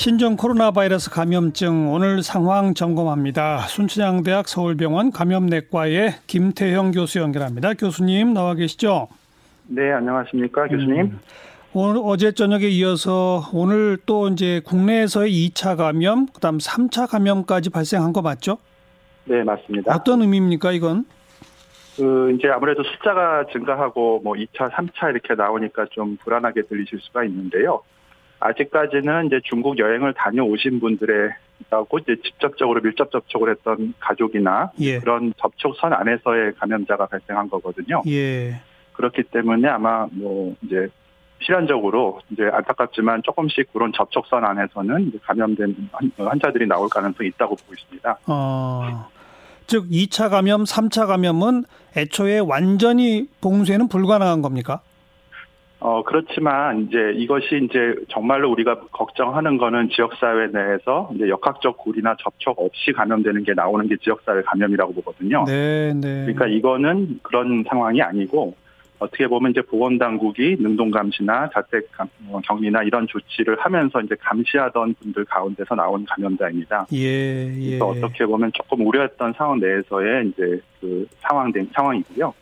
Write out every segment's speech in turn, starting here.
신종 코로나 바이러스 감염증 오늘 상황 점검합니다. 순천향대학 서울병원 감염내과의 김태형 교수 연결합니다. 교수님 나와 계시죠? 네, 안녕하십니까, 교수님. 음, 오늘 어제 저녁에 이어서 오늘 또 이제 국내에서의 2차 감염, 그다음 3차 감염까지 발생한 거 맞죠? 네, 맞습니다. 어떤 의미입니까, 이건? 그 이제 아무래도 숫자가 증가하고 뭐 2차, 3차 이렇게 나오니까 좀 불안하게 들리실 수가 있는데요. 아직까지는 이제 중국 여행을 다녀오신 분들의 하고 이제 직접적으로 밀접 접촉을 했던 가족이나 예. 그런 접촉선 안에서의 감염자가 발생한 거거든요. 예. 그렇기 때문에 아마 뭐 이제 실현적으로 이제 안타깝지만 조금씩 그런 접촉선 안에서는 감염된 환자들이 나올 가능성이 있다고 보고 있습니다. 어, 즉 2차 감염, 3차 감염은 애초에 완전히 봉쇄는 불가능한 겁니까? 어, 그렇지만 이제 이것이 이제 정말로 우리가 걱정하는 거는 지역사회 내에서 이제 역학적 고리나 접촉 없이 감염되는 게 나오는 게 지역사회 감염이라고 보거든요. 네, 네. 그러니까 이거는 그런 상황이 아니고 어떻게 보면 이제 보건당국이 능동감시나 자택 뭐 격리나 이런 조치를 하면서 이제 감시하던 분들 가운데서 나온 감염자입니다. 예, 예. 그래서 어떻게 보면 조금 우려했던 상황 내에서의 이제 그 상황된 상황이고요.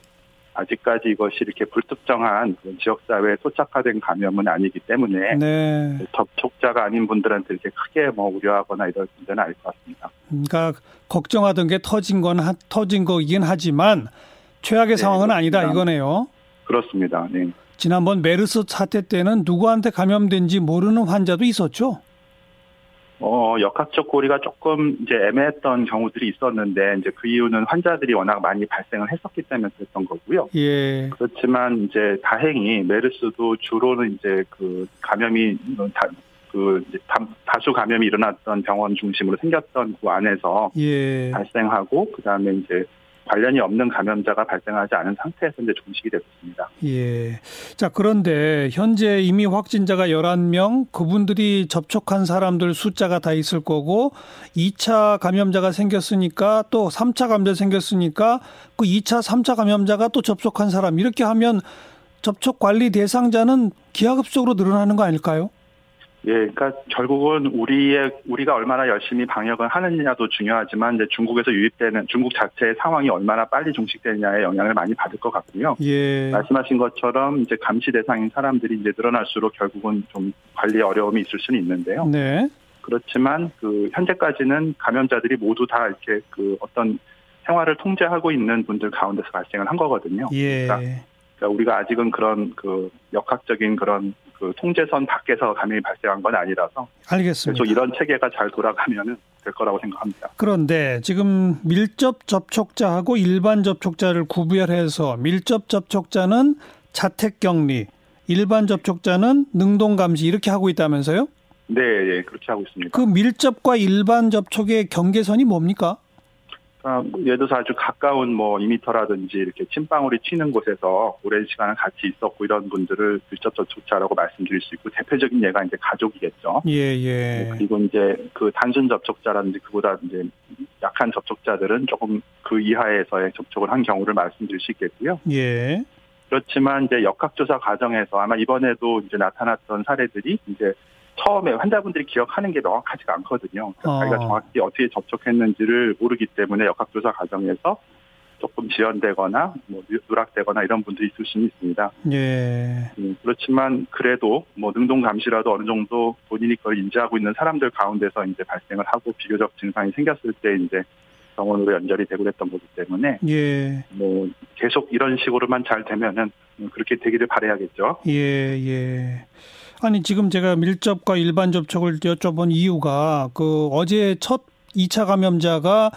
아직까지 이것이 이렇게 불특정한 지역사회에 토착화된 감염은 아니기 때문에 네. 접촉자가 아닌 분들한테 이렇게 크게 뭐 우려하거나 이럴 문제는 아닐 것 같습니다. 그러니까 걱정하던 게 터진 건 터진 거이긴 하지만 최악의 네, 상황은 아니다 이거네요. 그렇습니다. 네. 지난번 메르스 사태 때는 누구한테 감염된지 모르는 환자도 있었죠. 어, 역학적 고리가 조금 이제 애매했던 경우들이 있었는데, 이제 그 이유는 환자들이 워낙 많이 발생을 했었기 때문에 그랬던 거고요. 예. 그렇지만 이제 다행히 메르스도 주로는 이제 그 감염이 다, 그 이제 다, 수 감염이 일어났던 병원 중심으로 생겼던 그 안에서 예. 발생하고 그 다음에 이제 관련이 없는 감염자가 발생하지 않은 상태에서 이제 종식이 됐습니다. 예. 자, 그런데 현재 이미 확진자가 11명, 그분들이 접촉한 사람들 숫자가 다 있을 거고 2차 감염자가 생겼으니까 또 3차 감염자 생겼으니까 그 2차, 3차 감염자가 또 접촉한 사람 이렇게 하면 접촉 관리 대상자는 기하급수적으로 늘어나는 거 아닐까요? 예, 그러니까 결국은 우리의 우리가 얼마나 열심히 방역을 하느냐도 중요하지만 이제 중국에서 유입되는 중국 자체의 상황이 얼마나 빨리 종식되느냐에 영향을 많이 받을 것 같고요. 예. 말씀하신 것처럼 이제 감시 대상인 사람들이 이제 늘어날수록 결국은 좀 관리 어려움이 있을 수는 있는데요. 네. 그렇지만 그 현재까지는 감염자들이 모두 다 이렇게 그 어떤 생활을 통제하고 있는 분들 가운데서 발생을 한 거거든요. 예. 그러니까 그러니까 우리가 아직은 그런 그 역학적인 그런 그 통제선 밖에서 감염이 발생한 건 아니라서 알겠습니다. 계속 이런 체계가 잘 돌아가면은 될 거라고 생각합니다. 그런데 지금 밀접 접촉자하고 일반 접촉자를 구별해서 밀접 접촉자는 자택 격리, 일반 접촉자는 능동 감시 이렇게 하고 있다면서요? 네, 예, 그렇게 하고 있습니다. 그 밀접과 일반 접촉의 경계선이 뭡니까? 아, 예를 들어서 아주 가까운 뭐 2미터라든지 이렇게 침방울이 튀는 곳에서 오랜 시간을 같이 있었고 이런 분들을 밀접 접촉자라고 말씀드릴 수 있고 대표적인 예가 이제 가족이겠죠. 예, 예. 네, 그리고 이제 그 단순 접촉자라든지 그보다 이제 약한 접촉자들은 조금 그 이하에서의 접촉을 한 경우를 말씀드릴 수 있겠고요. 예. 그렇지만 이제 역학조사 과정에서 아마 이번에도 이제 나타났던 사례들이 이제 처음에 환자분들이 기억하는 게 명확하지가 않거든요. 그러니까 어. 자기가 정확히 어떻게 접촉했는지를 모르기 때문에 역학조사 과정에서 조금 지연되거나 뭐 누락되거나 이런 분들이 있을 수는 있습니다. 예. 음, 그렇지만 그래도 뭐 능동 감시라도 어느 정도 본인이 그걸 인지하고 있는 사람들 가운데서 이제 발생을 하고 비교적 증상이 생겼을 때 이제 병원으로 연결이 되고 그랬던 거기 때문에 예. 뭐 계속 이런 식으로만 잘 되면은 그렇게 되기를 바래야겠죠. 예, 예. 아니 지금 제가 밀접과 일반 접촉을 여쭤본 이유가 그 어제 첫 2차 감염자가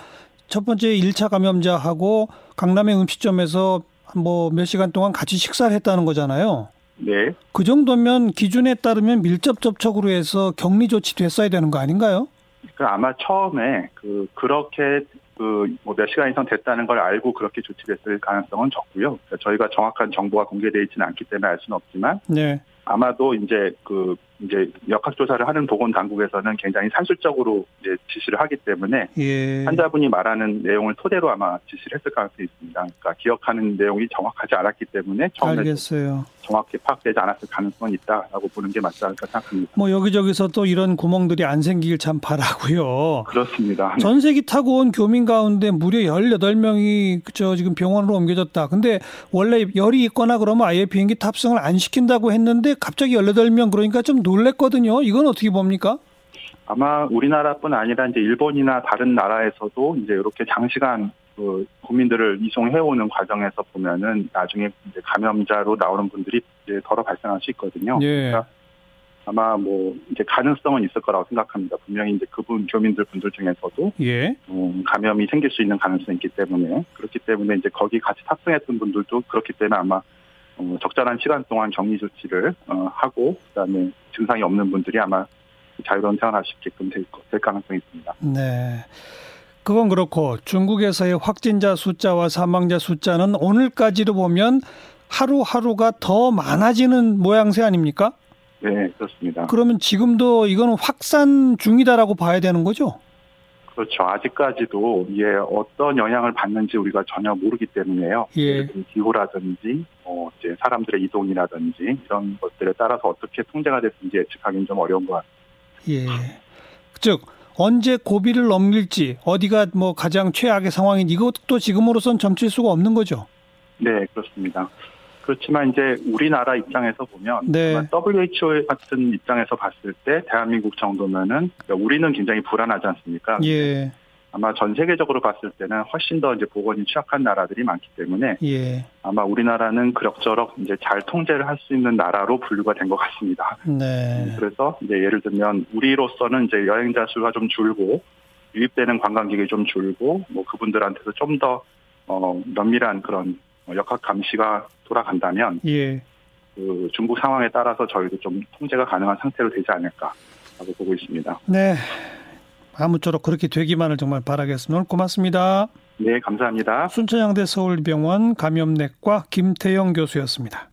첫 번째 1차 감염자하고 강남의 음식점에서 뭐 몇 시간 동안 같이 식사를 했다는 거잖아요. 네. 그 정도면 기준에 따르면 밀접 접촉으로 해서 격리 조치 됐어야 되는 거 아닌가요? 그 아마 처음에 그 그렇게 그뭐몇 시간 이상 됐다는 걸 알고 그렇게 조치됐을 가능성은 적고요. 그러니까 저희가 정확한 정보가 공개되어 있지는 않기 때문에 알 수는 없지만 네. 아마도 이제 그 이제 역학 조사를 하는 보건 당국에서는 굉장히 산술적으로 이제 지시를 하기 때문에 예. 환자분이 말하는 내용을 토대로 아마 지시를 했을 가능성이 있습니다. 그러니까 기억하는 내용이 정확하지 않았기 때문에 처음에 알겠어요. 정확히 파악되지 않았을 가능성이 있다라고 보는 게 맞지 않을까 생각합니다. 뭐 여기저기서 또 이런 구멍들이 안 생기길 참 바라고요. 그렇습니다. 전세기 타고 온 교민 가운데 무려 18명이 저 지금 병원으로 옮겨졌다. 근데 원래 열이 있거나 그러면 아예 비행기 탑승을 안 시킨다고 했는데 갑자기 18명 그러니까 좀 놀랬거든요. 이건 어떻게 봅니까? 아마 우리나라뿐 아니라 이제 일본이나 다른 나라에서도 이제 이렇게 장시간 그 국민들을 이송해오는 과정에서 보면은 나중에 이제 감염자로 나오는 분들이 이제 덜어 발생할 수 있거든요. 예. 그러니까 아마 뭐 이제 가능성은 있을 거라고 생각합니다. 분명히 이제 그분 교민들 분들 중에서도 예. 음, 감염이 생길 수 있는 가능성이 있기 때문에 그렇기 때문에 이제 거기 같이 탑승했던 분들도 그렇기 때문에 아마 어, 적절한 시간 동안 격리 조치를 어, 하고 그다음에 증상이 없는 분들이 아마 자유로운 생활할 수 있게끔 될, 될 가능성이 있습니다. 네. 그건 그렇고 중국에서의 확진자 숫자와 사망자 숫자는 오늘까지로 보면 하루하루가 더 많아지는 모양새 아닙니까? 네, 그렇습니다. 그러면 지금도 이거는 확산 중이다라고 봐야 되는 거죠? 그렇죠. 아직까지도 이게 어떤 영향을 받는지 우리가 전혀 모르기 때문에요. 예. 기후라든지 어, 이제 사람들의 이동이라든지 이런 것들에 따라서 어떻게 통제가 됐는지 예측하기는 좀 어려운 것 같습니다. 예. 즉 언제 고비를 넘길지 어디가 뭐 가장 최악의 상황인지 이것도 지금으로선 점칠 수가 없는 거죠. 네, 그렇습니다. 그렇지만 이제 우리나라 입장에서 보면 네. WHO 같은 입장에서 봤을 때 대한민국 정도면은 그러니까 우리는 굉장히 불안하지 않습니까? 예. 아마 전 세계적으로 봤을 때는 훨씬 더 이제 보건이 취약한 나라들이 많기 때문에 예. 아마 우리나라는 그럭저럭 이제 잘 통제를 할 수 있는 나라로 분류가 된 것 같습니다. 네. 음, 그래서 이제 예를 들면 우리로서는 이제 여행자 수가 좀 줄고 유입되는 관광객이 좀 줄고 뭐 그분들한테도 좀 더 어, 면밀한 그런 역학 감시가 돌아간다면 예. 그 중국 상황에 따라서 저희도 좀 통제가 가능한 상태로 되지 않을까라고 보고 있습니다. 네. 아무쪼록 그렇게 되기만을 정말 바라겠습니다. 오늘 고맙습니다. 네, 감사합니다. 순천향대 서울병원 감염내과 김태영 교수였습니다.